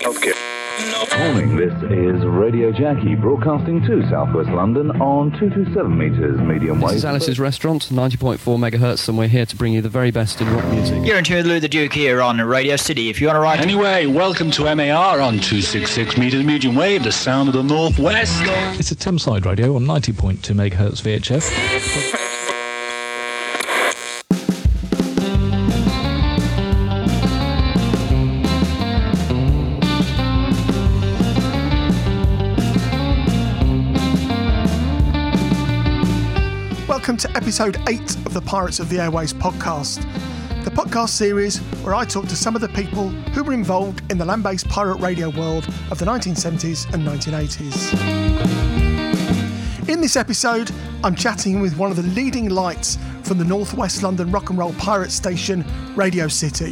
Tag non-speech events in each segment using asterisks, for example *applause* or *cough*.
Healthcare. Morning, this is Radio Jackie broadcasting to southwest London on 227 metres medium wave. This is Alice's Restaurant, 90.4 megahertz, and we're here to bring you the very best in rock music. You're in tune with Luke the Duke here on Radio City. If you want to write, Anyway, welcome to MAR on 266 meters medium wave, the sound of the northwest. It's a Thameside radio on 90.2 megahertz VHF. Episode 8 of the Pirates of the Airways podcast, the podcast series where I talk to some of the people who were involved in the land based pirate radio world of the 1970s and 1980s. In this episode, I'm chatting with one of the leading lights from the Northwest London rock and roll pirate station, Radio City.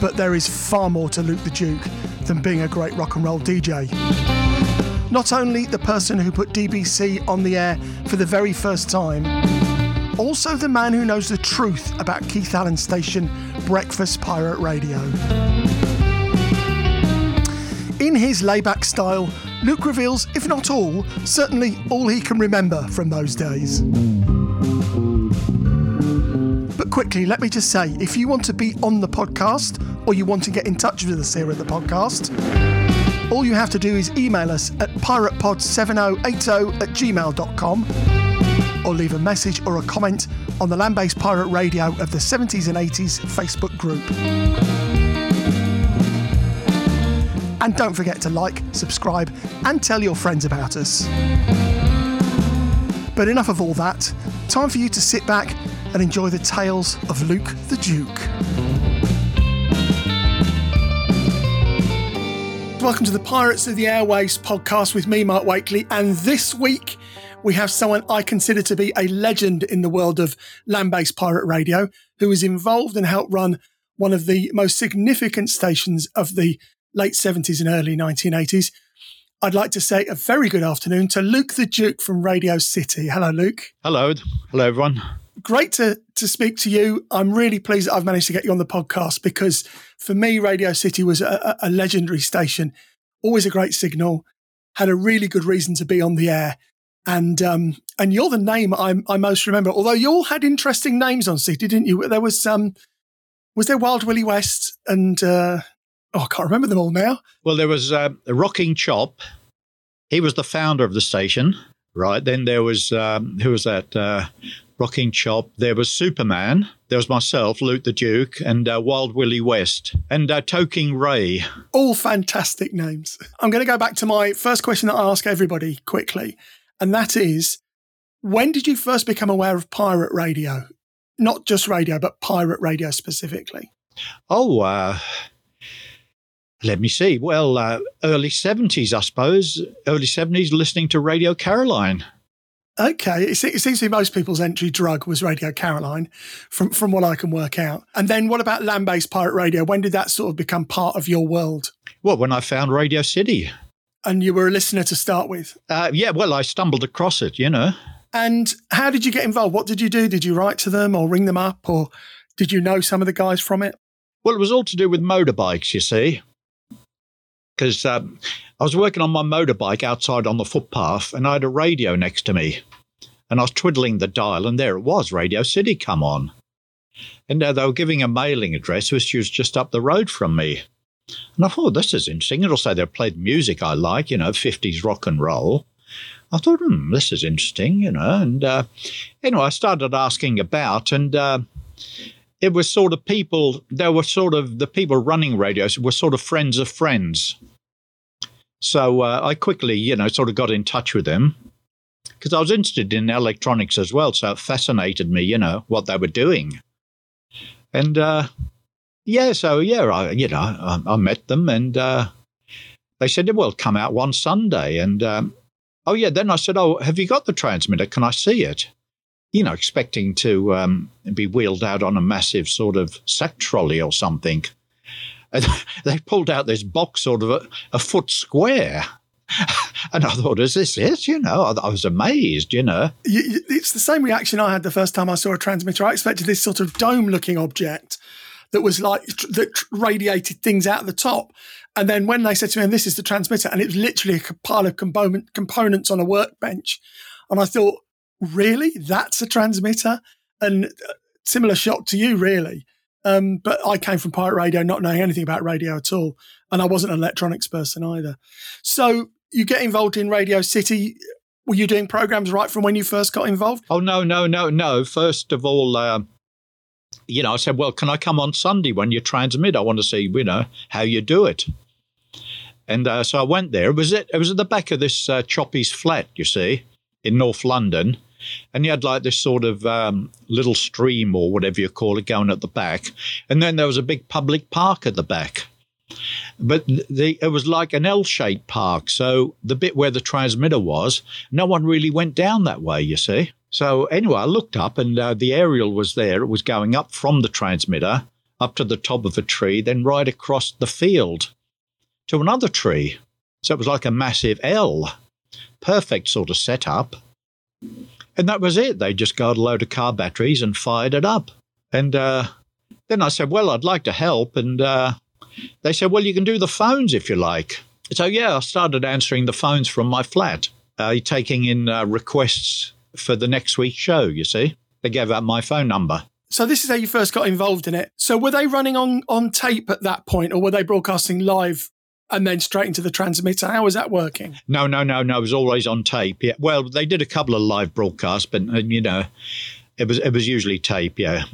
But there is far more to Luke the Duke than being a great rock and roll DJ not only the person who put DBC on the air for the very first time, also the man who knows the truth about Keith Allen's station, Breakfast Pirate Radio. In his layback style, Luke reveals, if not all, certainly all he can remember from those days. But quickly, let me just say if you want to be on the podcast or you want to get in touch with us here at the podcast, all you have to do is email us at piratepod7080 at gmail.com or leave a message or a comment on the Land Based Pirate Radio of the 70s and 80s Facebook group. And don't forget to like, subscribe, and tell your friends about us. But enough of all that. Time for you to sit back and enjoy the tales of Luke the Duke. Welcome to the Pirates of the Airways podcast with me, Mark Wakely. And this week we have someone I consider to be a legend in the world of land based pirate radio who was involved and helped run one of the most significant stations of the late 70s and early 1980s. I'd like to say a very good afternoon to Luke the Duke from Radio City. Hello, Luke. Hello. Hello, everyone great to to speak to you. I'm really pleased that I've managed to get you on the podcast because for me, Radio City was a, a legendary station, always a great signal, had a really good reason to be on the air, and um, and you're the name I, I most remember. Although you all had interesting names on City, didn't you? There was um, was there Wild Willie West and uh, oh, I can't remember them all now. Well, there was uh, Rocking Chop. He was the founder of the station, right? Then there was um, who was that? Uh, Rocking Chop. There was Superman. There was myself, Luke the Duke, and uh, Wild Willie West, and uh, Toking Ray. All fantastic names. I'm going to go back to my first question that I ask everybody quickly, and that is when did you first become aware of pirate radio? Not just radio, but pirate radio specifically. Oh, uh, let me see. Well, uh, early 70s, I suppose. Early 70s, listening to Radio Caroline. Okay, it, seems to be most people's entry drug was Radio Caroline, from from what I can work out. And then, what about land-based pirate radio? When did that sort of become part of your world? Well, when I found Radio City. And you were a listener to start with. Uh, yeah, well, I stumbled across it, you know. And how did you get involved? What did you do? Did you write to them or ring them up, or did you know some of the guys from it? Well, it was all to do with motorbikes, you see because um, I was working on my motorbike outside on the footpath and I had a radio next to me. And I was twiddling the dial, and there it was Radio City come on. And uh, they were giving a mailing address, which was just up the road from me. And I thought, this is interesting. It'll say they played music I like, you know, 50s rock and roll. I thought, hmm, this is interesting, you know. And uh, anyway, I started asking about, and uh, it was sort of people, there were sort of the people running radios were sort of friends of friends. So uh, I quickly, you know, sort of got in touch with them because I was interested in electronics as well. So it fascinated me, you know, what they were doing. And uh, yeah, so yeah, I, you know, I, I met them and uh, they said, well, come out one Sunday. And um, oh, yeah, then I said, oh, have you got the transmitter? Can I see it? You know, expecting to um, be wheeled out on a massive sort of sack trolley or something. And *laughs* they pulled out this box sort of a, a foot square. *laughs* and I thought, is this it? You know, I, I was amazed, you know. It's the same reaction I had the first time I saw a transmitter. I expected this sort of dome looking object that was like that radiated things out the top. And then when they said to me, and "This is the transmitter," and it was literally a pile of component components on a workbench, and I thought, "Really, that's a transmitter?" And uh, similar shock to you, really. Um, but I came from pirate radio, not knowing anything about radio at all, and I wasn't an electronics person either. So you get involved in Radio City. Were you doing programs right from when you first got involved? Oh no, no, no, no. First of all, uh, you know, I said, "Well, can I come on Sunday when you transmit? I want to see, you know, how you do it." And uh, so I went there. It was it. It was at the back of this uh, Choppy's flat, you see, in North London and you had like this sort of um, little stream or whatever you call it going at the back, and then there was a big public park at the back. But the, it was like an L-shaped park, so the bit where the transmitter was, no one really went down that way. You see. So anyway, I looked up, and uh, the aerial was there. It was going up from the transmitter up to the top of a tree, then right across the field to another tree. So it was like a massive L. Perfect sort of setup. And that was it. They just got a load of car batteries and fired it up. And uh, then I said, Well, I'd like to help. And uh, they said, Well, you can do the phones if you like. So, yeah, I started answering the phones from my flat, uh, taking in uh, requests for the next week's show, you see. They gave out my phone number. So this is how you first got involved in it. So were they running on on tape at that point, or were they broadcasting live and then straight into the transmitter. How was that working? No, no, no, no. It was always on tape. Yeah. Well, they did a couple of live broadcasts, but uh, you know, it was it was usually tape. Yeah.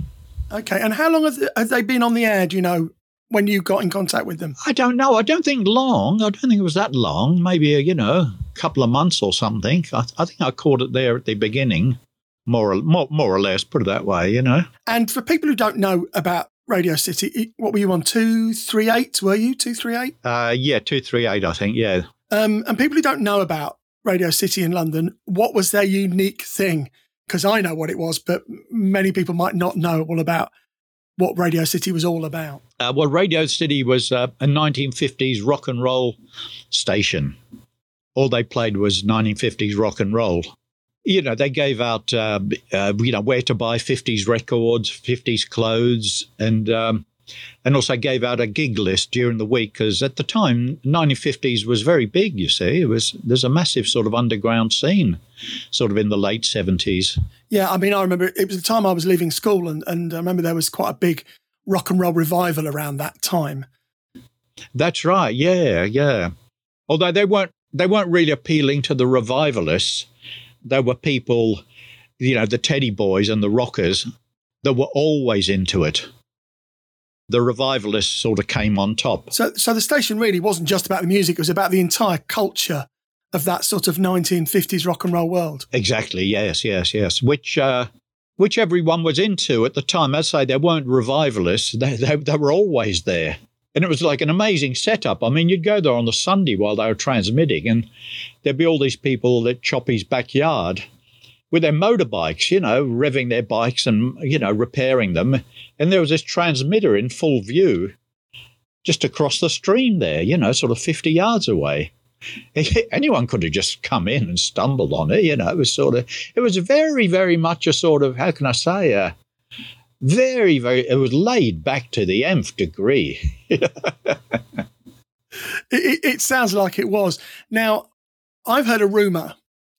Okay. And how long have they, have they been on the air? Do you know when you got in contact with them? I don't know. I don't think long. I don't think it was that long. Maybe a, you know, a couple of months or something. I, I think I caught it there at the beginning. More or, more, more or less, put it that way, you know. And for people who don't know about Radio City. What were you on? Two three eight? Were you two three eight? Uh, yeah, two three eight. I think. Yeah. Um, and people who don't know about Radio City in London, what was their unique thing? Because I know what it was, but many people might not know all about what Radio City was all about. Uh, well, Radio City was uh, a 1950s rock and roll station. All they played was 1950s rock and roll you know, they gave out, uh, uh, you know, where to buy 50s records, 50s clothes, and um, and also gave out a gig list during the week because at the time, 1950s was very big. You see, it was there's a massive sort of underground scene, sort of in the late 70s. Yeah, I mean, I remember it was the time I was leaving school, and and I remember there was quite a big rock and roll revival around that time. That's right. Yeah, yeah. Although they weren't they weren't really appealing to the revivalists there were people, you know, the Teddy Boys and the Rockers that were always into it. The revivalists sort of came on top. So, so the station really wasn't just about the music; it was about the entire culture of that sort of 1950s rock and roll world. Exactly. Yes. Yes. Yes. Which. Uh, which everyone was into at the time. As I'd say there weren't revivalists; they, they, they were always there and it was like an amazing setup. I mean, you'd go there on the Sunday while they were transmitting, and there'd be all these people at Choppy's backyard with their motorbikes, you know, revving their bikes and you know repairing them, and there was this transmitter in full view, just across the stream there, you know, sort of fifty yards away. *laughs* Anyone could have just come in and stumbled on it, you know. It was sort of, it was very, very much a sort of, how can I say, a, very, very, it was laid back to the nth degree. *laughs* it, it, sounds like it was. Now, I've heard a rumor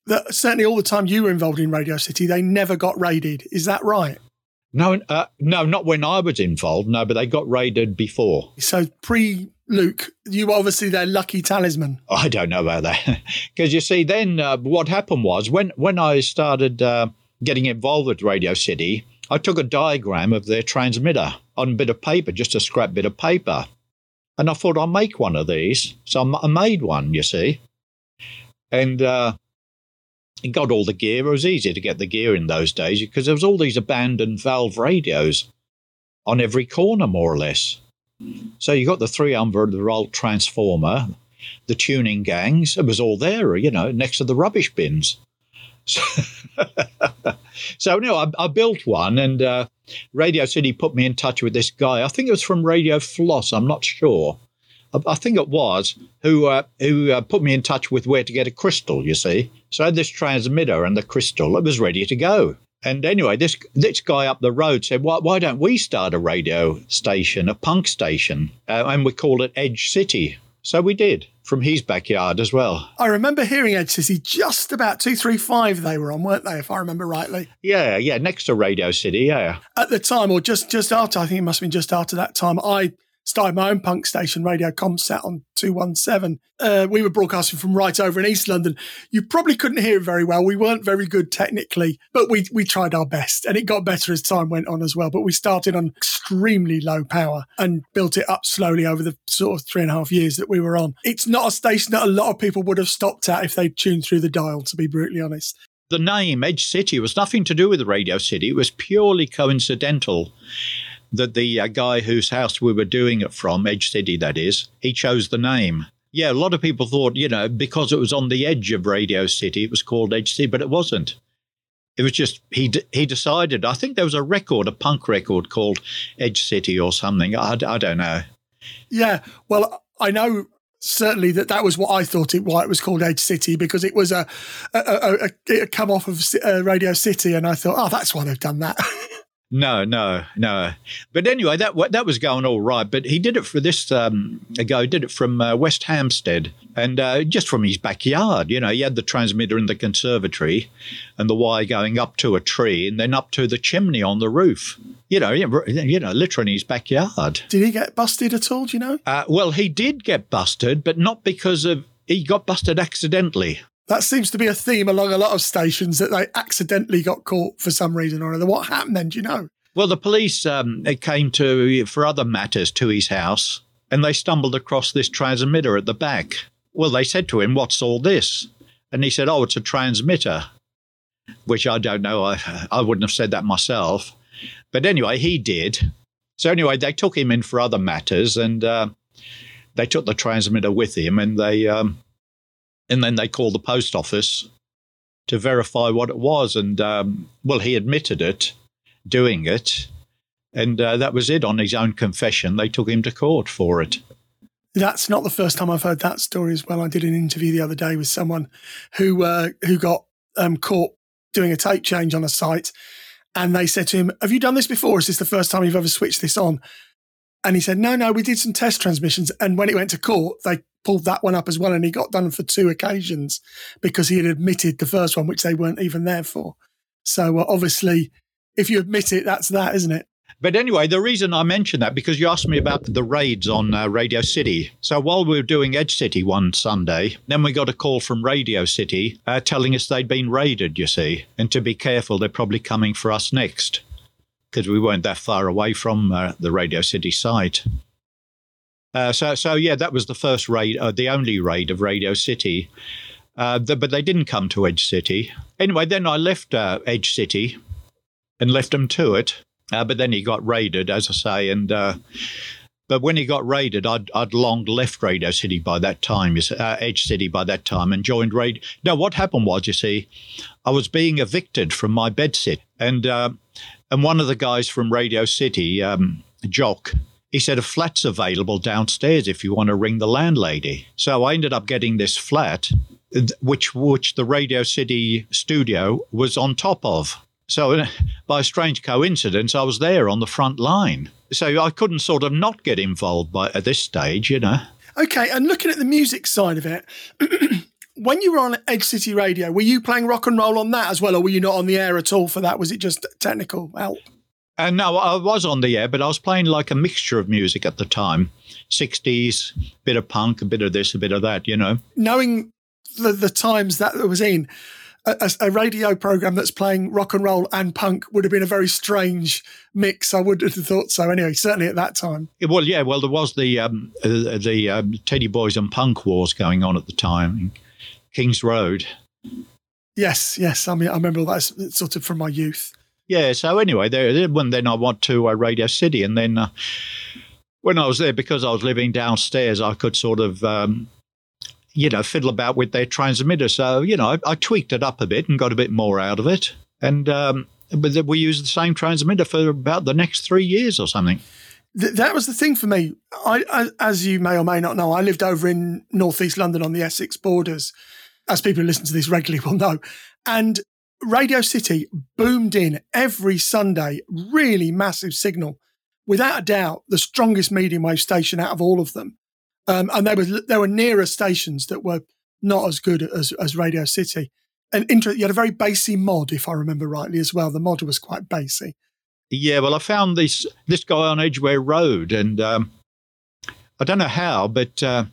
that certainly all the time you were involved in Radio City, they never got raided. Is that right? No, uh, no, not when I was involved. No, but they got raided before. So pre Luke, you obviously their lucky talisman. I don't know about that *laughs* because you see, then uh, what happened was when when I started uh, getting involved with Radio City, I took a diagram of their transmitter on a bit of paper, just a scrap bit of paper. And I thought I'll make one of these. So I made one, you see. And uh, got all the gear. It was easy to get the gear in those days because there was all these abandoned valve radios on every corner, more or less. So you got the 300 volt transformer, the tuning gangs. It was all there, you know, next to the rubbish bins. So, *laughs* so no, I, I, built one, and uh, Radio City put me in touch with this guy. I think it was from Radio Floss. I'm not sure. I, I think it was who uh, who uh, put me in touch with where to get a crystal. You see, so I had this transmitter and the crystal. It was ready to go. And anyway, this this guy up the road said, "Why why don't we start a radio station, a punk station, uh, and we call it Edge City?" So we did from his backyard as well. I remember hearing Edge City just about 235 they were on, weren't they, if I remember rightly? Yeah, yeah, next to Radio City, yeah. At the time, or just, just after, I think it must have been just after that time, I started my own punk station, Radio Comsat, on 217. Uh, we were broadcasting from right over in East London. You probably couldn't hear it very well. We weren't very good technically, but we, we tried our best and it got better as time went on as well. But we started on extremely low power and built it up slowly over the sort of three and a half years that we were on. It's not a station that a lot of people would have stopped at if they'd tuned through the dial, to be brutally honest the name Edge City was nothing to do with Radio City. It was purely coincidental that the uh, guy whose house we were doing it from, Edge City, that is, he chose the name. Yeah, a lot of people thought, you know, because it was on the edge of Radio City, it was called Edge City, but it wasn't. It was just he he decided. I think there was a record, a punk record called Edge City or something. I, I don't know. Yeah, well, I know certainly that that was what I thought it why it was called Edge City because it was a, a, a, a come off of uh, Radio City and I thought oh that's why they've done that. *laughs* No, no, no. But anyway, that that was going all right. But he did it for this um, guy. Did it from uh, West Hampstead, and uh, just from his backyard. You know, he had the transmitter in the conservatory, and the wire going up to a tree, and then up to the chimney on the roof. You know, you know, literally in his backyard. Did he get busted at all? Do you know? Uh, well, he did get busted, but not because of he got busted accidentally. That seems to be a theme along a lot of stations that they accidentally got caught for some reason or other. What happened then? Do you know? Well, the police um, came to for other matters to his house, and they stumbled across this transmitter at the back. Well, they said to him, "What's all this?" And he said, "Oh, it's a transmitter," which I don't know. I I wouldn't have said that myself, but anyway, he did. So anyway, they took him in for other matters, and uh, they took the transmitter with him, and they um, and then they called the post office to verify what it was. And um, well, he admitted it, doing it, and uh, that was it. On his own confession, they took him to court for it. That's not the first time I've heard that story as well. I did an interview the other day with someone who uh, who got um, caught doing a tape change on a site, and they said to him, "Have you done this before? Is this the first time you've ever switched this on?" And he said, "No, no, we did some test transmissions." And when it went to court, they pulled that one up as well, and he got done for two occasions because he had admitted the first one, which they weren't even there for. So uh, obviously, if you admit it, that's that, isn't it? But anyway, the reason I mentioned that because you asked me about the raids on uh, Radio City. So while we were doing Edge City one Sunday, then we got a call from Radio City uh, telling us they'd been raided. You see, and to be careful, they're probably coming for us next because we weren't that far away from uh, the Radio City site. Uh, so, so yeah, that was the first raid, uh, the only raid of Radio City. Uh, the, but they didn't come to Edge City. Anyway, then I left uh, Edge City and left them to it. Uh, but then he got raided, as I say, and uh, but when he got raided, I'd, I'd long left Radio City by that time, Edge City by that time, and joined Raid. No, what happened was, you see, I was being evicted from my bedsit, and and one of the guys from Radio City, um, Jock, he said a flat's available downstairs if you want to ring the landlady. So I ended up getting this flat, which which the Radio City studio was on top of. So uh, by a strange coincidence, I was there on the front line. So I couldn't sort of not get involved by at this stage, you know. Okay, and looking at the music side of it. *clears throat* when you were on Edge City Radio, were you playing rock and roll on that as well, or were you not on the air at all for that? Was it just technical help? And no, I was on the air, but I was playing like a mixture of music at the time 60s, bit of punk, a bit of this, a bit of that, you know. Knowing the, the times that it was in, a, a, radio program that's playing rock and roll and punk would have been a very strange mix. I would have thought so. Anyway, certainly at that time. Well, yeah. Well, there was the um, uh, the um, Teddy Boys and punk wars going on at the time, Kings Road. Yes, yes. I mean, I remember that sort of from my youth. Yeah. So anyway, there, when then I went to uh, Radio City, and then uh, when I was there, because I was living downstairs, I could sort of. Um, you know, fiddle about with their transmitter. So, you know, I, I, tweaked it up a bit and got a bit more out of it. And um, but we used the same transmitter for about the next three years or something. Th- that was the thing for me. I, I, as you may or may not know, I lived over in northeast London on the Essex borders, as people who listen to this regularly *laughs* will know. And Radio City boomed in every Sunday, really massive signal. Without a doubt, the strongest medium wave station out of all of them. Um, and there was there were nearer stations that were not as good as, as Radio City. And inter- you had a very bassy mod, if I remember rightly, as well. The mod was quite bassy. Yeah, well, I found this this guy on Edgware Road, and um, I don't know how, but uh,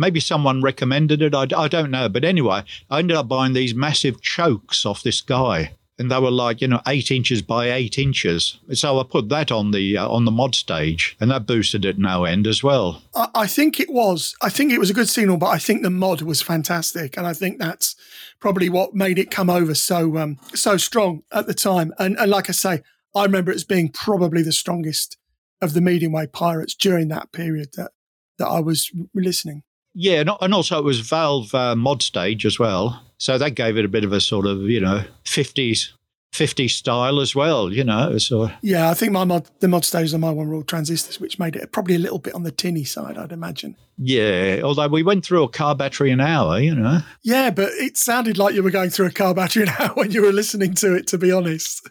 maybe someone recommended it. I, I don't know, but anyway, I ended up buying these massive chokes off this guy, and they were like you know eight inches by eight inches. So I put that on the uh, on the mod stage, and that boosted it no end as well. I, I think it was. I think it was a good signal, but I think the mod was fantastic, and I think that's probably what made it come over so um, so strong at the time. And, and like I say, I remember it as being probably the strongest of the medium wave pirates during that period that that I was listening. Yeah, and, and also it was Valve uh, mod stage as well, so that gave it a bit of a sort of you know fifties 50 style as well, you know. So yeah, I think my mod the mod stages on my one rule transistors, which made it probably a little bit on the tinny side, I'd imagine. Yeah, although we went through a car battery an hour, you know. Yeah, but it sounded like you were going through a car battery *laughs* an hour when you were listening to it. To be honest.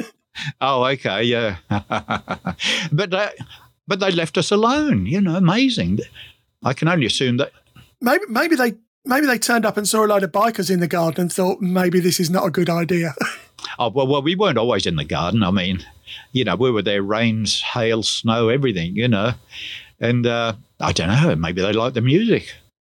*laughs* oh, okay, yeah. *laughs* but uh, but they left us alone, you know. Amazing. I can only assume that maybe maybe they maybe they turned up and saw a load of bikers in the garden and thought maybe this is not a good idea. *laughs* oh well, well, we weren't always in the garden. I mean, you know, we were there, rains, hail, snow, everything, you know. And uh, I don't know, maybe they liked the music.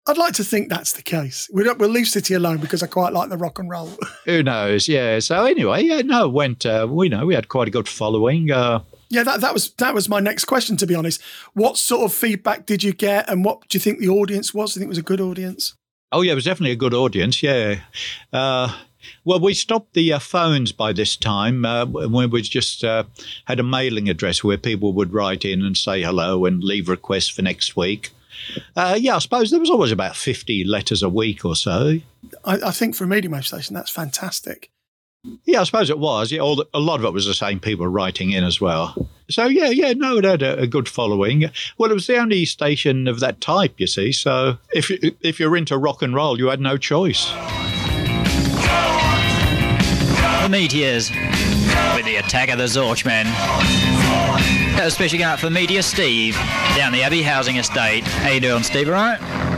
I'd like to think that's the case. We don't, we'll leave City alone because I quite like the rock and roll. *laughs* Who knows? Yeah. So anyway, yeah, no, went. Uh, we know we had quite a good following. Uh, yeah, that, that was that was my next question. To be honest, what sort of feedback did you get, and what do you think the audience was? Do you think it was a good audience? Oh yeah, it was definitely a good audience. Yeah. Uh, well, we stopped the uh, phones by this time. Uh, when we just uh, had a mailing address where people would write in and say hello and leave requests for next week. Uh, yeah, I suppose there was always about 50 letters a week or so. I, I think for a medium wave station, that's fantastic. Yeah, I suppose it was. Yeah, all a lot of it was the same people writing in as well. So yeah, yeah, no, it had a, a, good following. Well, it was the only station of that type, you see. So if if you're into rock and roll, you had no choice. The Meteors with the attack of the Zorchmen. Especially going out for Meteor Steve down the Abbey Housing Estate. How you doing, Steve? All right?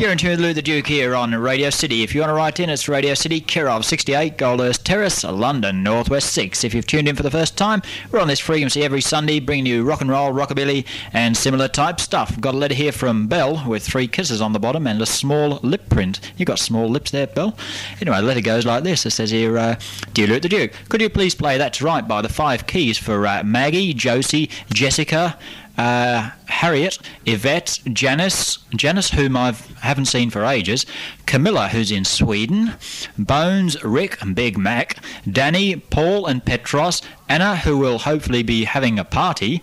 You're in tune with Luke the Duke here on Radio City. If you want to write in, it's Radio City, Kirov 68, Goldhurst Terrace, London, Northwest 6. If you've tuned in for the first time, we're on this frequency every Sunday, bringing you rock and roll, rockabilly, and similar type stuff. Got a letter here from Bell with three kisses on the bottom and a small lip print. You've got small lips there, Bell. Anyway, the letter goes like this. It says here, uh, Dear Luke the Duke, could you please play That's Right by the Five Keys for uh, Maggie, Josie, Jessica, uh, Harriet, Yvette, Janice, Janice, whom I haven't seen for ages, Camilla, who's in Sweden, Bones, Rick, and Big Mac, Danny, Paul, and Petros, Anna, who will hopefully be having a party.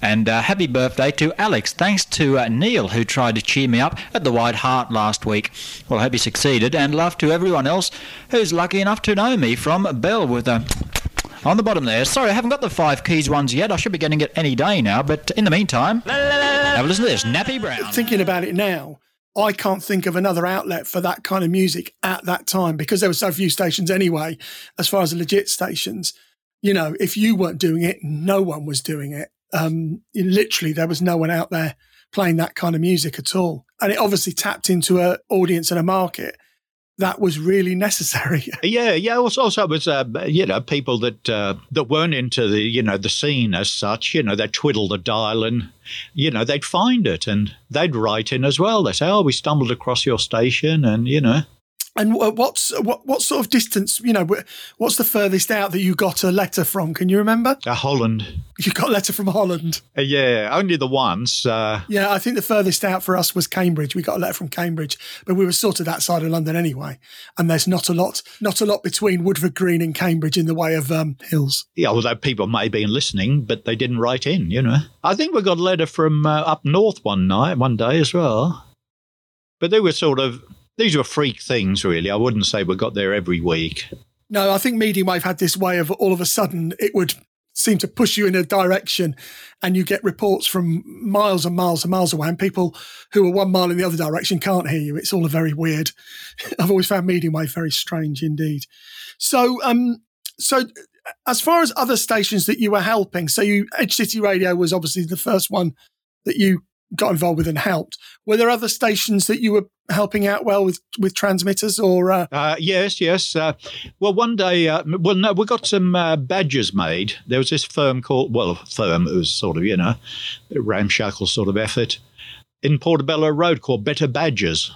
And uh, happy birthday to Alex. Thanks to uh, Neil, who tried to cheer me up at the White Hart last week. Well, I hope he succeeded. And love to everyone else who's lucky enough to know me from Bell with a on the bottom there. Sorry, I haven't got the five keys ones yet. I should be getting it any day now. But in the meantime, have a listen to this. Nappy Brown. Thinking about it now, I can't think of another outlet for that kind of music at that time because there were so few stations anyway, as far as the legit stations. You know, if you weren't doing it, no one was doing it. Um, literally, there was no one out there playing that kind of music at all. And it obviously tapped into an audience and a market that was really necessary. *laughs* yeah, yeah. Also, also it was uh, you know people that uh, that weren't into the you know the scene as such. You know, they twiddle the dial and you know they'd find it and they'd write in as well. They say, "Oh, we stumbled across your station," and you know. And what's what what sort of distance? You know, what's the furthest out that you got a letter from? Can you remember? Uh, Holland. You got a letter from Holland. Uh, yeah, only the once. Uh... Yeah, I think the furthest out for us was Cambridge. We got a letter from Cambridge, but we were sort of that side of London anyway. And there's not a lot, not a lot between Woodford Green and Cambridge in the way of um, hills. Yeah, although people may have been listening, but they didn't write in. You know, I think we got a letter from uh, up north one night, one day as well. But they were sort of these were freak things, really. I wouldn't say we got there every week. No, I think Medium Wave had this way of all of a sudden it would seem to push you in a direction and you get reports from miles and miles and miles away and people who are one mile in the other direction can't hear you. It's all a very weird. *laughs* I've always found medium wave very strange indeed. So, um, so as far as other stations that you were helping, so you Edge City Radio was obviously the first one that you got involved with and helped. Were there other stations that you were helping out well with with transmitters or? Uh... Uh, yes, yes. Uh, well, one day, uh, well, no, we got some uh, badges made. There was this firm called, well, firm. It was sort of you know, ramshackle sort of effort in Portobello Road called Better Badges.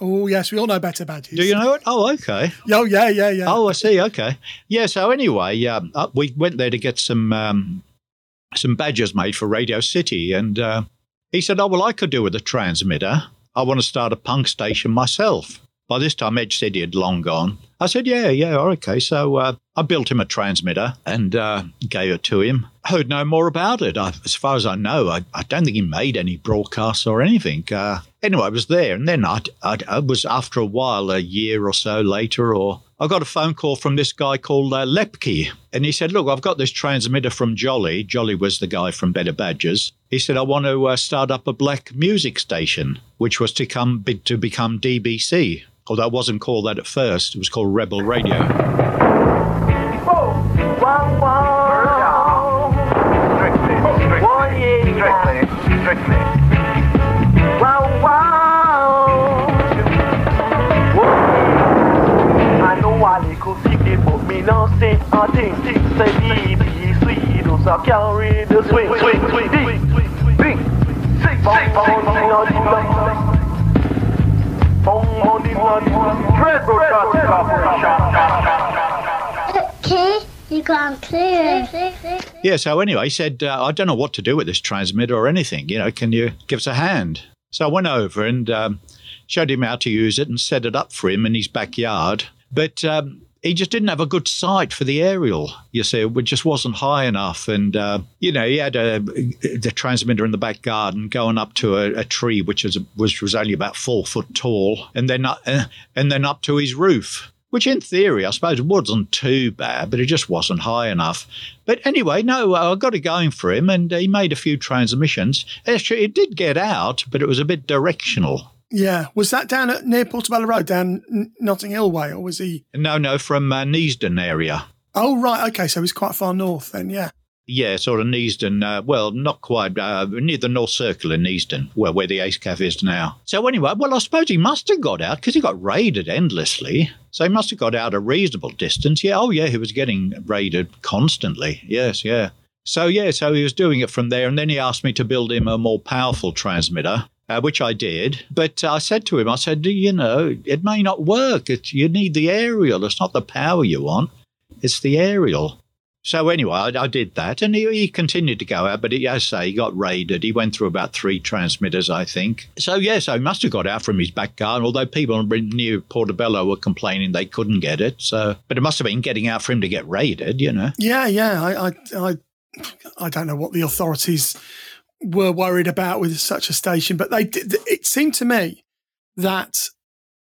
Oh yes, we all know better badges. Do you know it? Oh, okay. Oh yeah, yeah, yeah. Oh, I see. Okay. Yeah. So anyway, um, uh, we went there to get some um, some badges made for Radio City, and uh, he said, "Oh well, I could do with a transmitter. I want to start a punk station myself." By this time, Edge City had long gone. I said, "Yeah, yeah, okay." So uh, I built him a transmitter and uh, gave it to him. Heard no more about it. I, as far as I know, I, I, don't think he made any broadcasts or anything. Uh, anyway, I was there, and then I, I, was after a while, a year or so later, or I got a phone call from this guy called uh, Lepke, and he said, "Look, I've got this transmitter from Joly. Joly was the guy from Better Badges. He said I want to uh, start up a black music station, which was to come to become DBC." although it wasn't called that at first. It was called Rebel Radio. swing, swing, swing, ding, Yeah, so anyway, he said, uh, I don't know what to do with this transmitter or anything. You know, can you give us a hand? So I went over and um, showed him how to use it and set it up for him in his backyard. But um, he just didn't have a good sight for the aerial. You see, it just wasn't high enough, and uh, you know he had a the transmitter in the back garden going up to a, a tree which was which was only about four foot tall, and then uh, and then up to his roof. Which, in theory, I suppose wasn't too bad, but it just wasn't high enough. But anyway, no, I got it going for him, and he made a few transmissions. Actually, it did get out, but it was a bit directional. Yeah, was that down at near Portobello Road, down N- Notting Hill way, or was he? No, no, from uh, Neasden area. Oh right, okay, so he's quite far north then. Yeah. Yeah, sort of Neasden. Uh, well, not quite uh, near the North Circular in Neasden, where where the Ace Cafe is now. So anyway, well, I suppose he must have got out because he got raided endlessly. So he must have got out a reasonable distance. Yeah. Oh yeah, he was getting raided constantly. Yes. Yeah. So yeah, so he was doing it from there, and then he asked me to build him a more powerful transmitter uh, which I did. But I said to him, I said, you know, it may not work. It, you need the aerial. It's not the power you want, it's the aerial. So anyway, I, I did that, and he, he, continued to go out. But he, as I say, he got raided. He went through about three transmitters, I think. So yes, he must have got out from his back garden. Although people near Portobello were complaining they couldn't get it. So, but it must have been getting out for him to get raided, you know. Yeah, yeah. I, I, I, I don't know what the authorities were worried about with such a station. But they did, it seemed to me that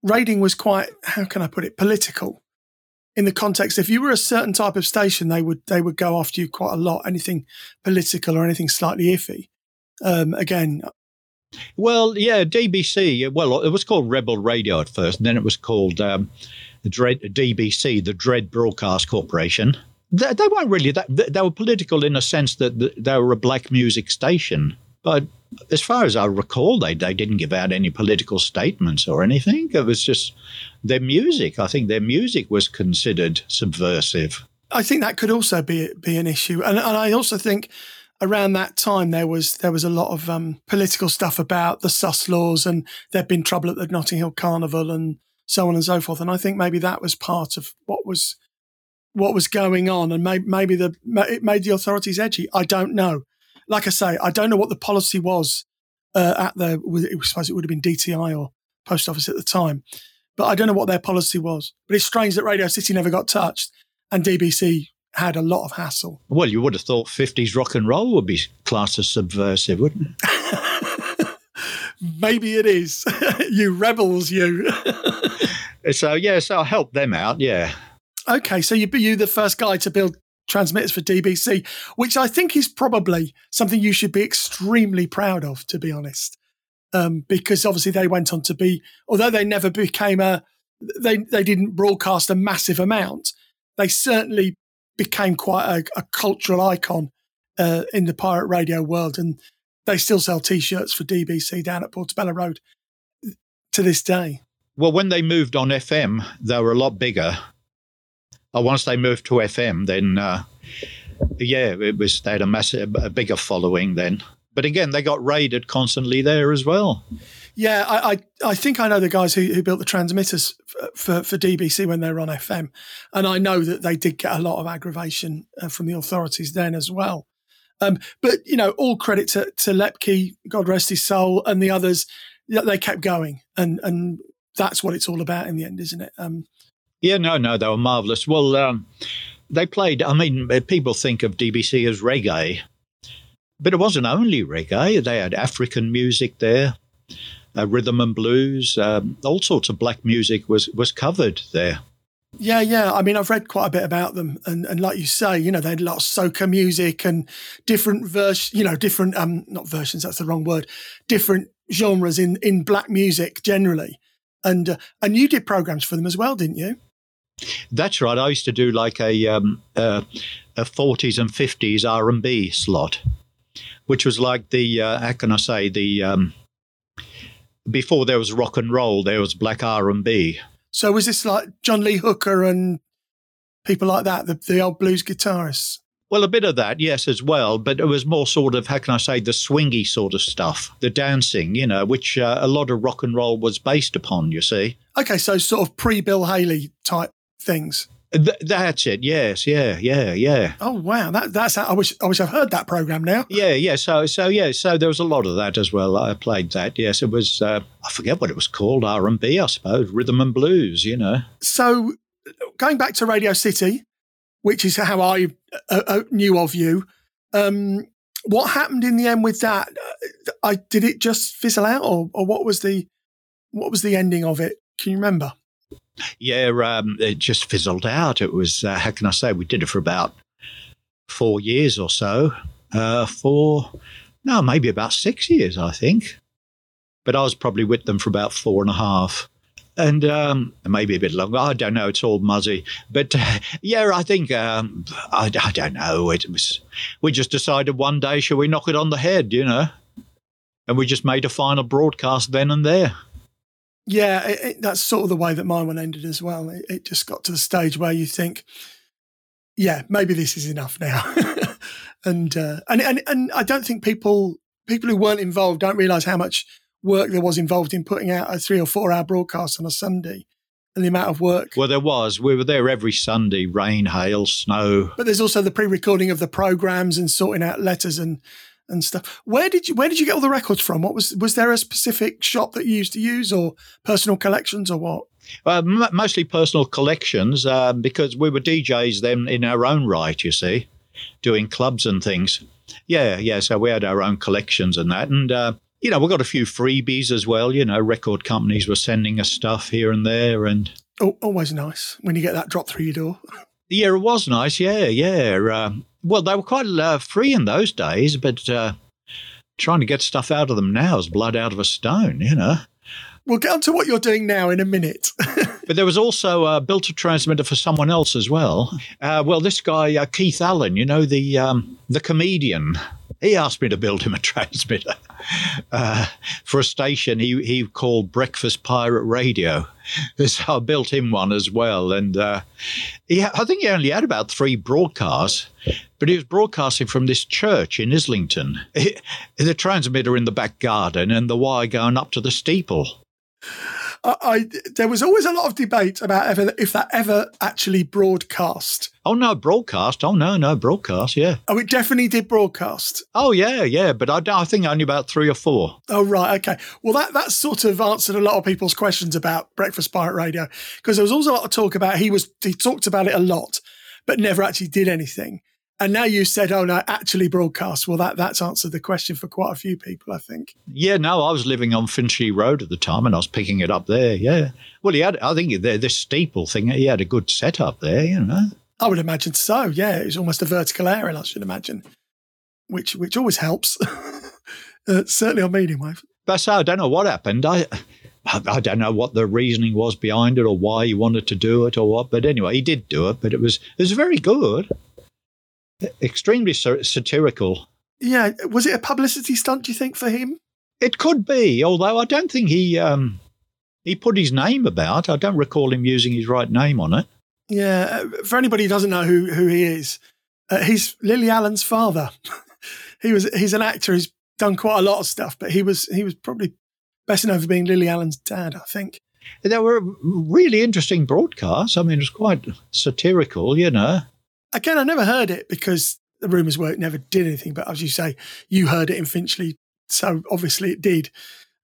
raiding was quite how can I put it political in the context. If you were a certain type of station, they would they would go after you quite a lot. Anything political or anything slightly iffy. Um, again. Well, yeah, DBC. Well, it was called Rebel Radio at first, and then it was called um, the Dread DBC, the Dread Broadcast Corporation they, they weren't really that. They were political in a sense that they were a black music station, but as far as I recall, they they didn't give out any political statements or anything. It was just their music. I think their music was considered subversive. I think that could also be be an issue, and, and I also think around that time there was there was a lot of um, political stuff about the sus laws, and there'd been trouble at the Notting Hill Carnival, and so on and so forth. And I think maybe that was part of what was what was going on, and may, maybe the it made the authorities edgy. I don't know. Like I say, I don't know what the policy was uh, at the. I suppose it would have been DTI or post office at the time, but I don't know what their policy was. But it's strange that Radio City never got touched, and DBC had a lot of hassle. Well, you would have thought 50s rock and roll would be classed as subversive, wouldn't it? *laughs* Maybe it is. *laughs* you rebels, you. *laughs* so, yeah, so I helped them out, yeah. Okay, so you you the first guy to build transmitters for DBC, which I think is probably something you should be extremely proud of, to be honest. Um, because obviously they went on to be, although they never became a, they they didn't broadcast a massive amount. They certainly became quite a, a cultural icon uh, in the pirate radio world, and they still sell T-shirts for DBC down at Portobello Road to this day. Well, when they moved on FM, they were a lot bigger. Uh, once they moved to FM, then uh, yeah, it was they had a massive, a bigger following then. But again, they got raided constantly there as well. Yeah, I, I, I think I know the guys who, who built the transmitters for, for, for DBC when they were on FM, and I know that they did get a lot of aggravation uh, from the authorities then as well. Um, but you know, all credit to, to Lepke, God rest his soul, and the others. They kept going, and and that's what it's all about in the end, isn't it? Um, yeah, no, no, they were marvelous. Well, um, they played. I mean, people think of DBC as reggae, but it wasn't only reggae. They had African music there, uh, rhythm and blues, um, all sorts of black music was was covered there. Yeah, yeah. I mean, I've read quite a bit about them, and, and like you say, you know, they had a lot of soca music and different versions, you know, different um, not versions. That's the wrong word. Different genres in in black music generally, and uh, and you did programs for them as well, didn't you? That's right. I used to do like a um, uh, a forties and fifties R and B slot, which was like the uh, how can I say the um, before there was rock and roll, there was black R and B so was this like John Lee Hooker and people like that, the, the old blues guitarists? Well, a bit of that, yes, as well. But it was more sort of, how can I say, the swingy sort of stuff, the dancing, you know, which uh, a lot of rock and roll was based upon, you see. Okay, so sort of pre Bill Haley type things. Th- that's it. Yes. Yeah. Yeah. Yeah. Oh wow. That that's. I wish. I wish I've heard that program now. Yeah. Yeah. So so yeah. So there was a lot of that as well. I played that. Yes. It was. Uh, I forget what it was called. R and B, I suppose. Rhythm and blues. You know. So going back to Radio City, which is how I uh, uh, knew of you. Um, what happened in the end with that? Uh, I did it just fizzle out, or, or what was the what was the ending of it? Can you remember? Yeah, um, it just fizzled out. It was, uh, how can I say, we did it for about four years or so. Uh, four, no, maybe about six years, I think. But I was probably with them for about four and a half. And um, maybe a bit longer. I don't know. It's all muzzy. But uh, yeah, I think, um, I, I don't know. It was, we just decided one day, shall we knock it on the head, you know? And we just made a final broadcast then and there. Yeah, it, it, that's sort of the way that my one ended as well. It, it, just got to the stage where you think, yeah, maybe this is enough now, *laughs* and, uh, and and and I don't think people people who weren't involved don't realise how much work there was involved in putting out a three or four hour broadcast on a Sunday. And the amount of work. Well, there was. We were there every Sunday, rain, hail, snow. But there's also the pre-recording of the programs and sorting out letters and and stuff. Where did you where did you get all the records from? What was was there a specific shop that you used to use, or personal collections, or what? Uh, m- mostly personal collections, uh, because we were DJs then in our own right. You see, doing clubs and things. Yeah, yeah. So we had our own collections and that, and uh, you know we got a few freebies as well. You know, record companies were sending us stuff here and there, and oh, always nice when you get that drop through your door. Yeah, it was nice. Yeah, yeah. Um, well, they were quite uh, free in those days, but uh, trying to get stuff out of them now is blood out of a stone, you know. We'll get on to what you're doing now in a minute. *laughs* but there was also uh, built a transmitter for someone else as well. Uh, well, this guy uh, Keith Allen, you know the um, the comedian, he asked me to build him a *laughs* transmitter uh, for a station he he called Breakfast Pirate Radio. *laughs* So I built him one as well, and uh, he I think he only had about three broadcasts, but he was broadcasting from this church in Islington. *laughs* the transmitter in the back garden and the wire going up to the steeple. I, I, there was always a lot of debate about ever, if that ever actually broadcast. Oh no, broadcast! Oh no, no broadcast. Yeah. Oh, it definitely did broadcast. Oh yeah, yeah. But I, I think only about three or four. Oh right, okay. Well, that that sort of answered a lot of people's questions about Breakfast Pirate Radio because there was also a lot of talk about he was he talked about it a lot, but never actually did anything. And now you said, "Oh no, actually broadcast." Well, that that's answered the question for quite a few people, I think. Yeah, no, I was living on Finchley Road at the time, and I was picking it up there. Yeah, well, he had, I think, the, this steeple thing, he had a good setup there, you know. I would imagine so. Yeah, it was almost a vertical aerial, I should imagine, which which always helps. *laughs* uh, certainly on medium wave. But so I don't know what happened. I, I don't know what the reasoning was behind it or why he wanted to do it or what. But anyway, he did do it. But it was it was very good, extremely sa- satirical. Yeah, was it a publicity stunt? Do you think for him? It could be, although I don't think he um, he put his name about. I don't recall him using his right name on it. Yeah, uh, for anybody who doesn't know who who he is, uh, he's Lily Allen's father. *laughs* he was he's an actor. He's done quite a lot of stuff, but he was he was probably best known for being Lily Allen's dad, I think. They were really interesting broadcasts. I mean, it was quite satirical, you know. Again, I never heard it because the rumours were it never did anything. But as you say, you heard it in Finchley, so obviously it did.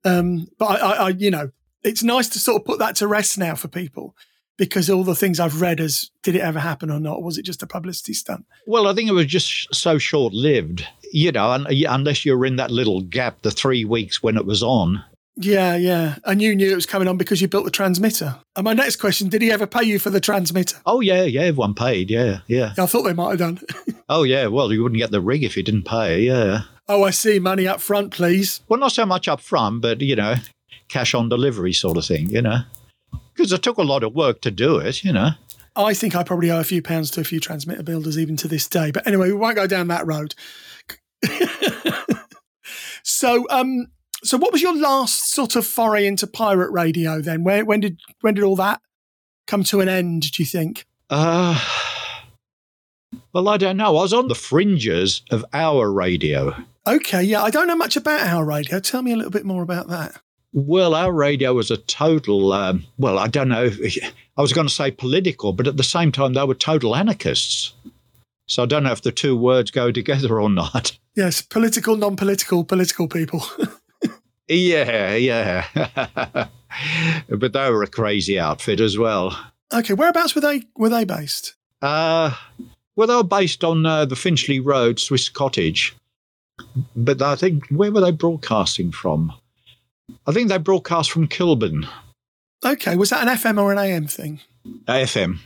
Um, but I, I, I, you know, it's nice to sort of put that to rest now for people because all the things I've read as did it ever happen or not? Was it just a publicity stunt? Well, I think it was just so short lived, you know, un- unless you're in that little gap, the three weeks when it was on. Yeah, yeah. And you knew it was coming on because you built the transmitter. And my next question, did he ever pay you for the transmitter? Oh, yeah, yeah, everyone paid, yeah, yeah. I thought they might have done. *laughs* oh, yeah, well, you wouldn't get the rig if you didn't pay, yeah. Oh, I see. Money up front, please. Well, not so much up front, but, you know, cash on delivery sort of thing, you know. Because it took a lot of work to do it, you know. I think I probably owe a few pounds to a few transmitter builders even to this day. But anyway, we won't go down that road. *laughs* so, um, so what was your last sort of foray into pirate radio then? Where, when did when did all that come to an end? Do you think? Uh, well, I don't know. I was on the fringes of our radio. Okay, yeah, I don't know much about our radio. Tell me a little bit more about that. Well, our radio was a total, um, well, I don't know. *laughs* I was going to say political, but at the same time, they were total anarchists. So I don't know if the two words go *laughs* together or not. Yes, political, non political, political people. *laughs* yeah, yeah. *laughs* but they were a crazy outfit as well. Okay, whereabouts were they were they based? Uh, well, they were based on uh, the Finchley Road, Swiss Cottage. But I think, where were they broadcasting from? I think they broadcast from Kilburn. Okay, was that an FM or an AM thing? FM.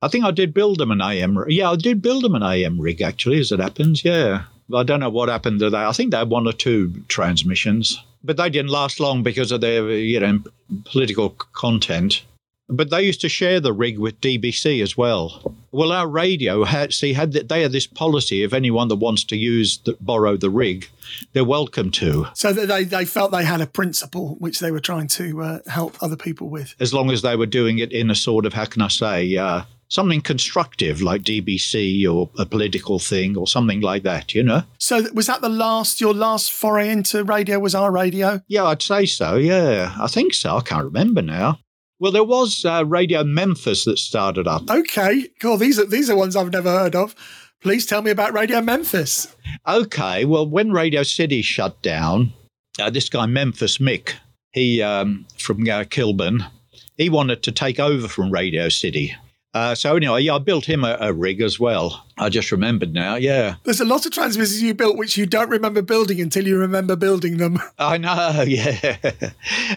I think I did build them an AM. Yeah, I did build them an AM rig actually, as it happens. Yeah, I don't know what happened to that. I think they had one or two transmissions, but they didn't last long because of their you know political content. But they used to share the rig with DBC as well. Well, our radio had see had they had this policy: if anyone that wants to use the, borrow the rig, they're welcome to. So they they felt they had a principle which they were trying to uh, help other people with, as long as they were doing it in a sort of how can I say. Uh, something constructive like DBC or a political thing or something like that, you know. So was that the last your last foray into radio was our radio? Yeah, I'd say so. Yeah, I think so. I can't remember now. Well, there was uh, Radio Memphis that started up. Okay, cool. These are these are ones I've never heard of. Please tell me about Radio Memphis. Okay, well, when Radio City shut down, uh, this guy Memphis Mick, he um, from uh, Kilburn, he wanted to take over from Radio City. Uh, so anyway, yeah, I built him a, a, rig as well. I just remembered now. Yeah, there's a lot of transmitters you built which you don't remember building until you remember building them. *laughs* I know. *laughs* Yeah.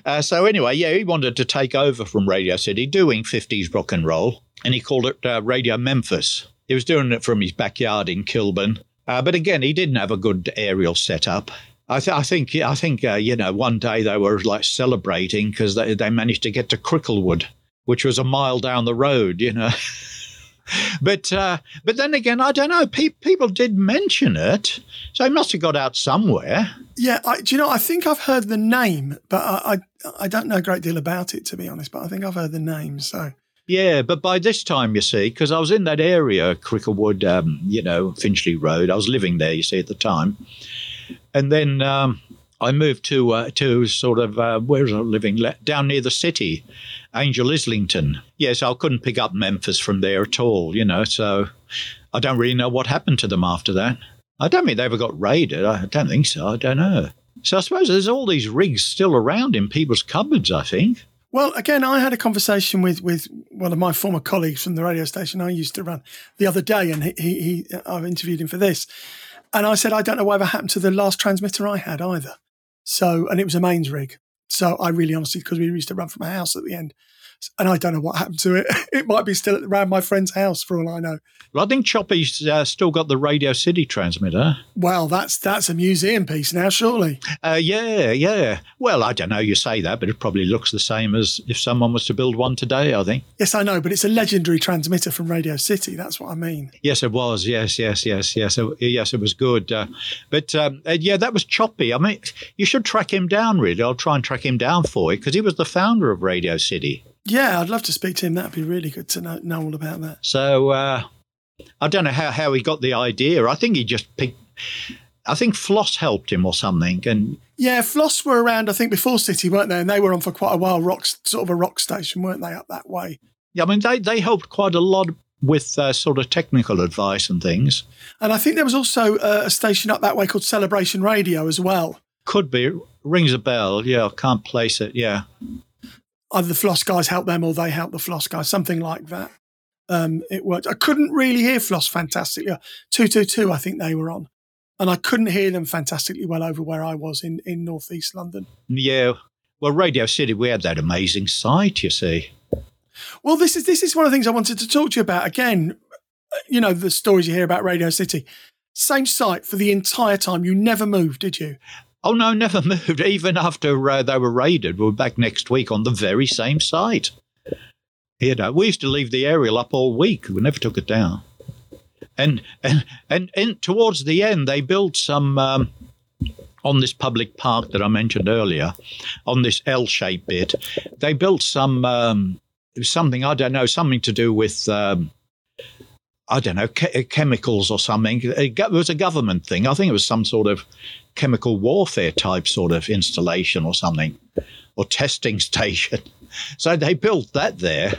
Uh, so anyway, yeah, he wanted to take over from Radio City, doing 50s rock and roll, and he called it uh, Radio Memphis. He was doing it from his backyard in Kilburn, uh, but again, he didn't have a good aerial setup. I, th- I think I think uh, you know one day they were like celebrating because they, they managed to get to Cricklewood which was a mile down the road, you know. *laughs* but uh, but then again, I don't know. Pe- people did mention it, so it must have got out somewhere. Yeah, I, do you know? I think I've heard the name, but I, I, I don't know a great deal about it to be honest. But I think I've heard the name. So yeah, but by this time, you see, because I was in that area, Cricklewood, um, you know, Finchley Road. I was living there, you see, at the time, and then. Um, I moved to uh, to sort of uh, where was I living down near the city, Angel Islington. Yes, I couldn't pick up Memphis from there at all, you know. So I don't really know what happened to them after that. I don't think they ever got raided. I don't think so. I don't know. So I suppose there's all these rigs still around in people's cupboards. I think. Well, again, I had a conversation with with one of my former colleagues from the radio station I used to run the other day, and he, he, he I've interviewed him for this, and I said I don't know whatever happened to the last transmitter I had either. So, and it was a mains rig. So I really honestly, because we used to run from a house at the end. And I don't know what happened to it. *laughs* It might be still around my friend's house for all I know. Well, I think Choppy's uh, still got the Radio City transmitter. Well, that's that's a museum piece now, surely. Uh, yeah, yeah. Well, I don't know. You say that, but it probably looks the same as if someone was to build one today. I think. Yes, I know, but it's a legendary transmitter from Radio City. That's what I mean. Yes, it was. Yes, yes, yes, yes. Yes, it was good. Uh, but um, uh, yeah, that was Choppy. I mean, you should track him down. Really, I'll try and track him down for you because he was the founder of Radio City. Yeah, I'd love to speak to him. That'd be really good to know, know all about that. So uh, I don't know how, how he got the idea. I think he just picked. I think Floss helped him or something, and Yeah, Floss were around, I think, before City, weren't they? And they were on for quite a while, rock, sort of a rock station, weren't they, up that way? yeah, I mean they they helped quite a lot with uh, sort of technical advice and things. And I think there was also uh, a station up that way called Celebration Radio as well. Could be rings a bell. Yeah, I can't place it. Yeah, Either the Floss guys helped them or they helped the Floss guys, something like that. Um, it worked. I couldn't really hear Floss fantastically. 222, I think they were on. And I couldn't hear them fantastically well over where I was in, in northeast London. yeah. Well, Radio City, we had that amazing site. You see. Well, this is this is one of the things I wanted to talk to you about. Again, you know, the stories you hear about Radio City. Same site for the entire time. You never moved, did you? Oh no, never *laughs* moved. Even after uh, they were raided, we're back next week on the very same site. You know, we used to leave the aerial up all week. We never took it down. And and and, and towards the end, they built some um, on this public park that I mentioned earlier, on this L-shaped bit. They built some um, something I don't know, something to do with. Um, I don't know, che- uh, chemicals or something. Uh, it was a government thing. I think it was some sort of chemical warfare type sort of installation or something, or testing *laughs* station. So they built that there,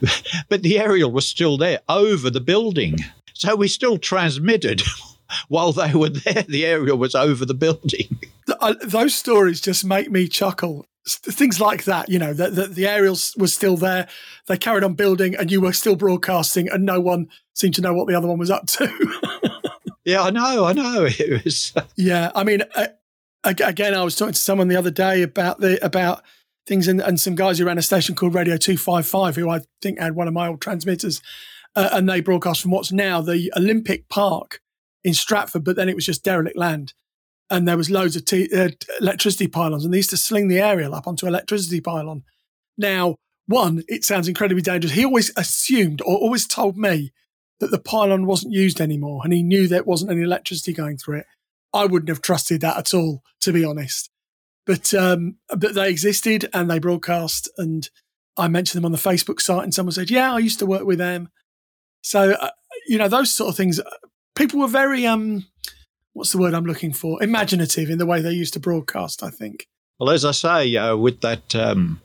*laughs* but the aerial was still there over the building. So we still transmitted *laughs* while they were there. The aerial was over the building. Uh, those stories just make me chuckle. Things like that, you know, that the, the aerials was still there. They carried on building, and you were still broadcasting, and no one seemed to know what the other one was up to. *laughs* Yeah, I know, I know. *laughs* It was. yeah, I mean, uh, ag- again, I was talking to someone the other day about the about things, and, and some guys who ran a station called Radio Two Five Five, who I think had one of my old transmitters, uh, and they broadcast from what's now the Olympic Park in Stratford, but then it was just derelict land. And there was loads of t- uh, electricity pylons, and they used to sling the aerial up onto electricity pylon. Now, one, it sounds incredibly dangerous. He always assumed, or always told me, that the pylon wasn't used anymore, and he knew there wasn't any electricity going through it. I wouldn't have trusted that at all, to be honest. But um, but they existed and they broadcast, and I mentioned them on the Facebook site, and someone said, "Yeah, I used to work with them." So uh, you know those sort of things. uh, People were very um, what's the word I'm looking for? Imaginative in the way they used to broadcast. I think. Well, as I say, uh, with that um,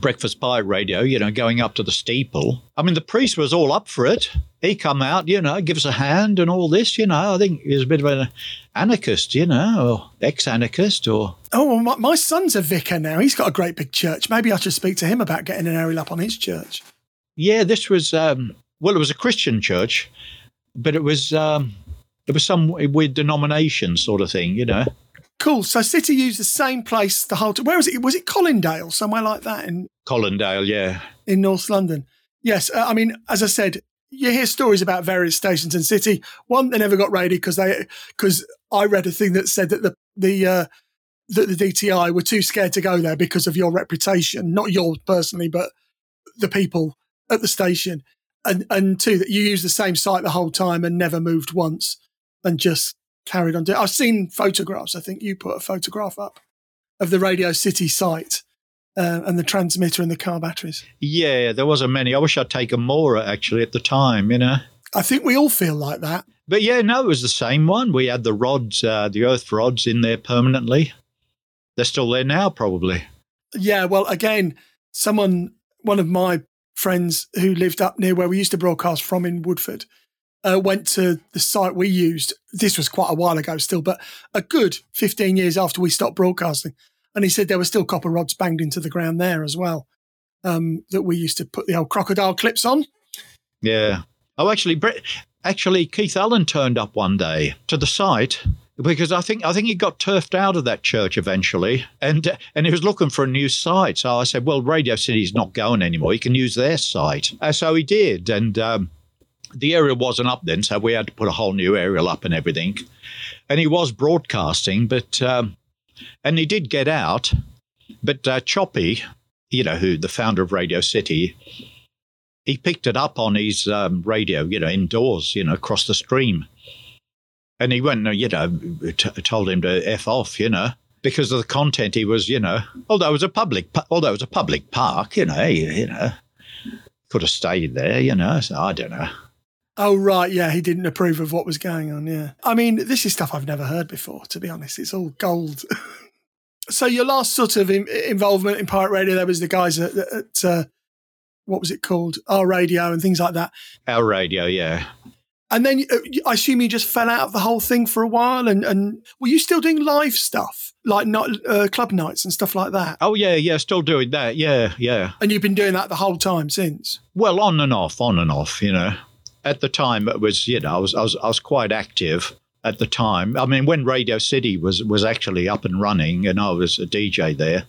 breakfast pirate radio, you know, going up to the steeple. I mean, the priest was all up for it. He come out, you know, give us a hand and all this, you know. I think he was a bit of an anarchist, you know, or ex-anarchist, or Oh, well, my, my son's a vicar now. He's got a great big church. Maybe I should speak to him about getting an aerial up on his church. yeah, this was um, well, it was a Christian church, but it was um, it was some weird denomination sort of thing, you know. Cool. So City used the same place the whole time. Where was it? Was it Colindale? Somewhere like that in, Colindale, yeah. in North London. Yes. Uh, I mean, as I said, you hear stories about various stations in City. One, they never got raided because they, because I read a thing that said that the, the, uh, that the DTI were too scared to go there because of your reputation, not yours personally, but the people at the station. And, and two, that you used the same site the whole time and never moved once and just carried on doing I've seen photographs. I think you put a photograph up of the Radio City site uh, and the transmitter and the car batteries. Yeah, there wasn't many. I wish I'd taken more actually at the time, you know. I think we all feel like that. But yeah, no, it was the same one. We had the rods, uh, the earth rods in there permanently. They're still there now, probably. Yeah, well, again, someone, one of my friends who lived up near where we used to broadcast from in Woodford, uh, went to the site we used. This was quite a while ago still, but a good 15 years after we stopped broadcasting. And he said there were still copper rods banged into the ground there as well um, that we used to put the old crocodile clips on. Yeah. Oh, actually, Brett, actually, Keith Allen turned up one day to the site. because I think I think he got turfed out of that church eventually, and and he was looking for a new site. So I said, "Well, Radio City's not going anymore. You can use their site." And so he did, and um, the aerial wasn't up then, so we had to put a whole new aerial up and everything. And he was broadcasting, but um, and he did get out, but uh, Choppy, you know, who the founder of Radio City, he picked it up on his um, radio, you know, indoors, you know, across the stream and he went, you know, t- told him to f off, you know, because of the content he was, you know, although it was a public, although it was a public park, you know, you, you know, could have stayed there, you know. So I don't know. Oh right, yeah, he didn't approve of what was going on. Yeah, I mean, this is stuff I've never heard before. To be honest, it's all gold. *laughs* so your last sort of in- involvement in pirate radio, there was the guys at, at uh, what was it called, our radio and things like that. Our radio, yeah. And then uh, I assume you just fell out of the whole thing for a while. And, and were you still doing live stuff, like not uh, club nights and stuff like that? Oh yeah, yeah, still doing that. Yeah, yeah. And you've been doing that the whole time since. Well, on and off, on and off. You know, at the time it was, you know, I was, I was, I was quite active at the time. I mean, when Radio City was was actually up and running, and I was a DJ there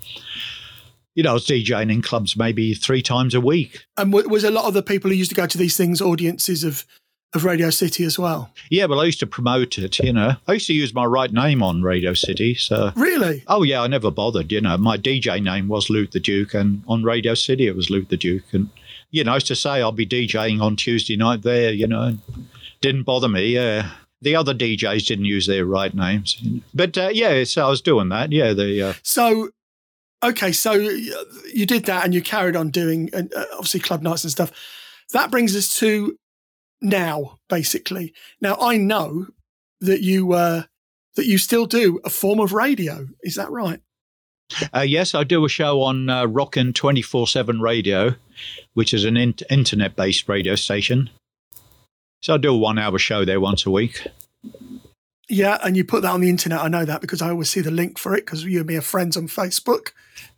you know, I was DJing in clubs maybe three times a week. And was a lot of the people who used to go to these things audiences of of Radio City as well. Yeah, well, I used to promote it. You know, I used to use my right name on Radio City. So really, oh yeah, I never bothered. You know, my DJ name was Luke the Duke, and on Radio City it was Luke the Duke, and you know, to say I'll be DJing on Tuesday night there. You know, didn't bother me. Yeah. The other DJs didn't use their right names, but uh, yeah, so I was doing that. Yeah, the uh, so okay, so you did that and you carried on doing, uh, obviously club nights and stuff. That brings us to now, basically. Now I know that you uh, that you still do a form of radio. Is that right? Uh, yes, I do a show on uh, Rockin' 24 7 Radio, which is an in- internet based radio station. So I do a one hour show there once a week. Yeah, and you put that on the internet. I know that because I always see the link for it because you and me are friends on Facebook.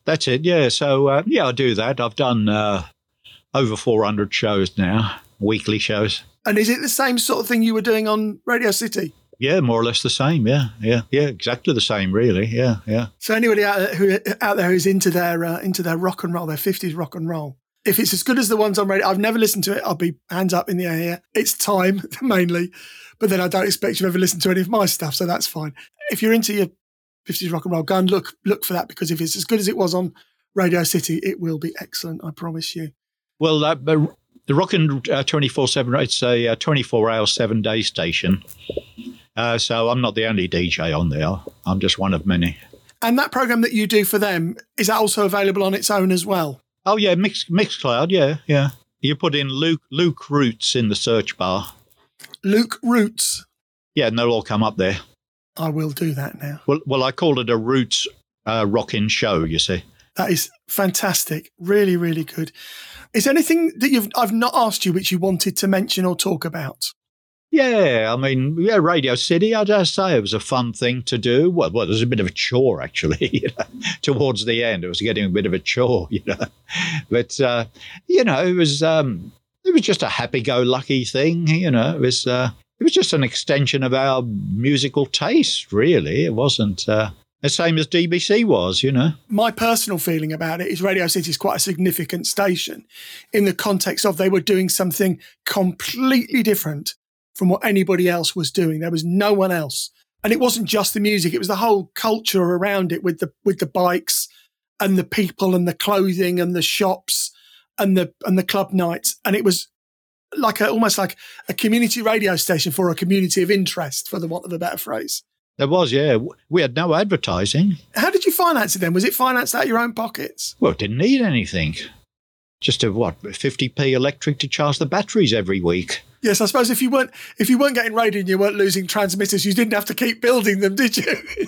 That's it. Yeah. So, uh, yeah, I do that. I've done uh, over 400 shows now, weekly shows. And is it the same sort of thing you were doing on Radio City? Yeah, more or less the same. Yeah, yeah, yeah, exactly the same. Really. Yeah, yeah. So anybody out there who out there who's into their uh, into their rock and roll, their fifties rock and roll, if it's as good as the ones on radio, I've never listened to it. I'll be hands up in the air here. It's time *laughs* mainly, but then I don't expect you've ever listened to any of my stuff, so that's fine. If you're into your fifties rock and roll, go and look look for that because if it's as good as it was on Radio City, it will be excellent. I promise you. Well, uh, the Rockin' uh, 24 7, it's a uh, 24 hour, seven day station. Uh, so I'm not the only DJ on there. I'm just one of many. And that program that you do for them, is that also available on its own as well? Oh, yeah, Mix, Mixcloud, yeah, yeah. You put in Luke, Luke Roots in the search bar. Luke Roots? Yeah, and they'll all come up there. I will do that now. Well, well I called it a Roots uh, rocking show, you see. That is fantastic. Really, really good. Is there anything that you've I've not asked you which you wanted to mention or talk about? Yeah, I mean, yeah, Radio City. I dare say it was a fun thing to do. Well, well, it was a bit of a chore actually. *laughs* You know? Towards the end, it was getting a bit of a chore, *laughs* you know. But uh, you know, it was um, it was just a happy-go-lucky thing. You know, it was uh, it was just an extension of our musical taste. Really, it wasn't. Uh, the same as DBC was, you know. My personal feeling about it is Radio City is quite a significant station in the context of they were doing something completely different from what anybody else was doing. There was no one else. And it wasn't just the music, it was the whole culture around it with the with the bikes and the people and the clothing and the shops and the and the club nights. And it was like a, almost like a community radio station for a community of interest, for the want of a better phrase. There was, yeah. We had no advertising. How did you finance it then? Was it financed out of your own pockets? Well, it didn't need anything. Just a what, 50p electric to charge the batteries every week. Yes, I suppose if you weren't if you weren't getting radio and you weren't losing transmitters, you didn't have to keep building them, did you? *laughs*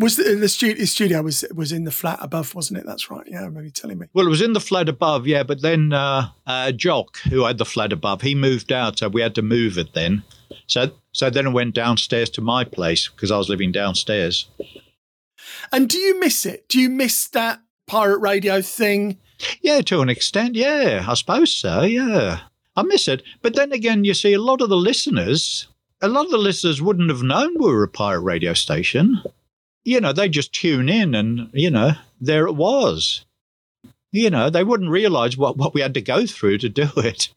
was the, the studio, studio was was in the flat above, wasn't it? That's right. Yeah, maybe you telling me. Well, it was in the flat above, yeah. But then uh, uh, Jock, who had the flat above, he moved out, so we had to move it then. So so then I went downstairs to my place because I was living downstairs. And do you miss it? Do you miss that pirate radio thing? Yeah, to an extent, yeah. I suppose so, yeah. I miss it. But then again, you see, a lot of the listeners, a lot of the listeners wouldn't have known we were a pirate radio station. You know, they just tune in and, you know, there it was. You know, they wouldn't realize what, what we had to go through to do it.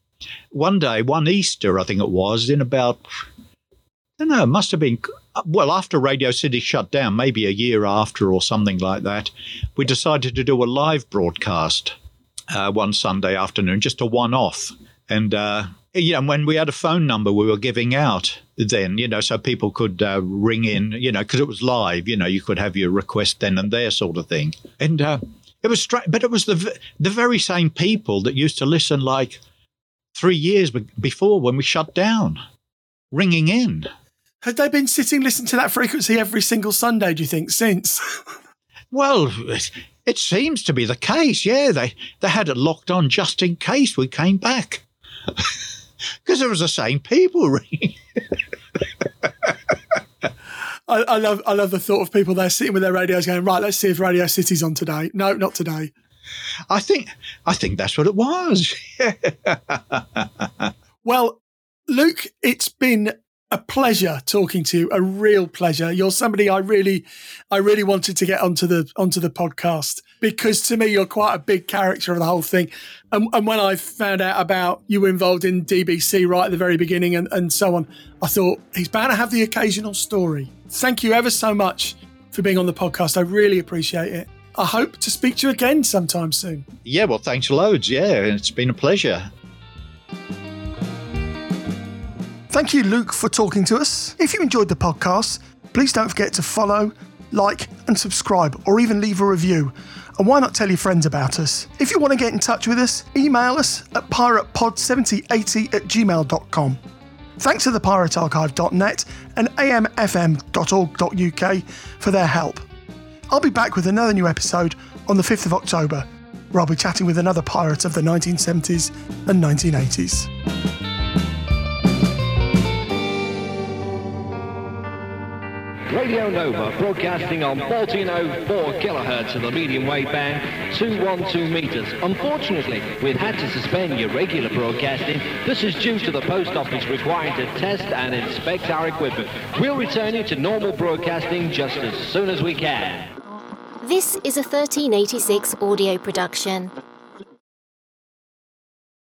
One day, one Easter, I think it was, in about, I don't know, it must have been, well, after Radio City shut down, maybe a year after or something like that, we decided to do a live broadcast uh, one Sunday afternoon, just a one off. And, uh, you know, when we had a phone number we were giving out then, you know, so people could uh, ring in, you know, because it was live, you know, you could have your request then and there sort of thing. And uh, it was strange, but it was the, the very same people that used to listen like three years be- before when we shut down, ringing in. Have they been sitting listening to that frequency every single Sunday, do you think, since? Well, it, it seems to be the case. Yeah, they they had it locked on just in case we came back, *laughs* because it was the same people *laughs* ringing. I, I love I love the thought of people there sitting with their radios going, right, let's see if Radio City's on today. No, not today. I think I think that's what it was. *laughs* Well, Luke, it's been a pleasure talking to you, a real pleasure. You're somebody I really I really wanted to get onto the onto the podcast because to me you're quite a big character of the whole thing. And, and when I found out about you were involved in DBC right at the very beginning and, and so on, I thought he's bound to have the occasional story. Thank you ever so much for being on the podcast. I really appreciate it. I hope to speak to you again sometime soon. yeah, well, thanks loads. Yeah, it's been a pleasure. Thank you, Luke, for talking to us. If you enjoyed the podcast, please don't forget to follow, like, and subscribe, or even leave a review. And why not tell your friends about us? If you want to get in touch with us, email us at piratepod7080 at gmail.com. Thanks to the piratearchive.net and amfm.org.uk for their help. I'll be back with another new episode on the 5th of October, where I'll be chatting with another pirate of the 1970s and 1980s. Radio Nova broadcasting on 1404 kilohertz of the medium wave band, 212 meters. Unfortunately, we've had to suspend your regular broadcasting. This is due to the post office requiring to test and inspect our equipment. We'll return you to normal broadcasting just as soon as we can. This is a 1386 audio production.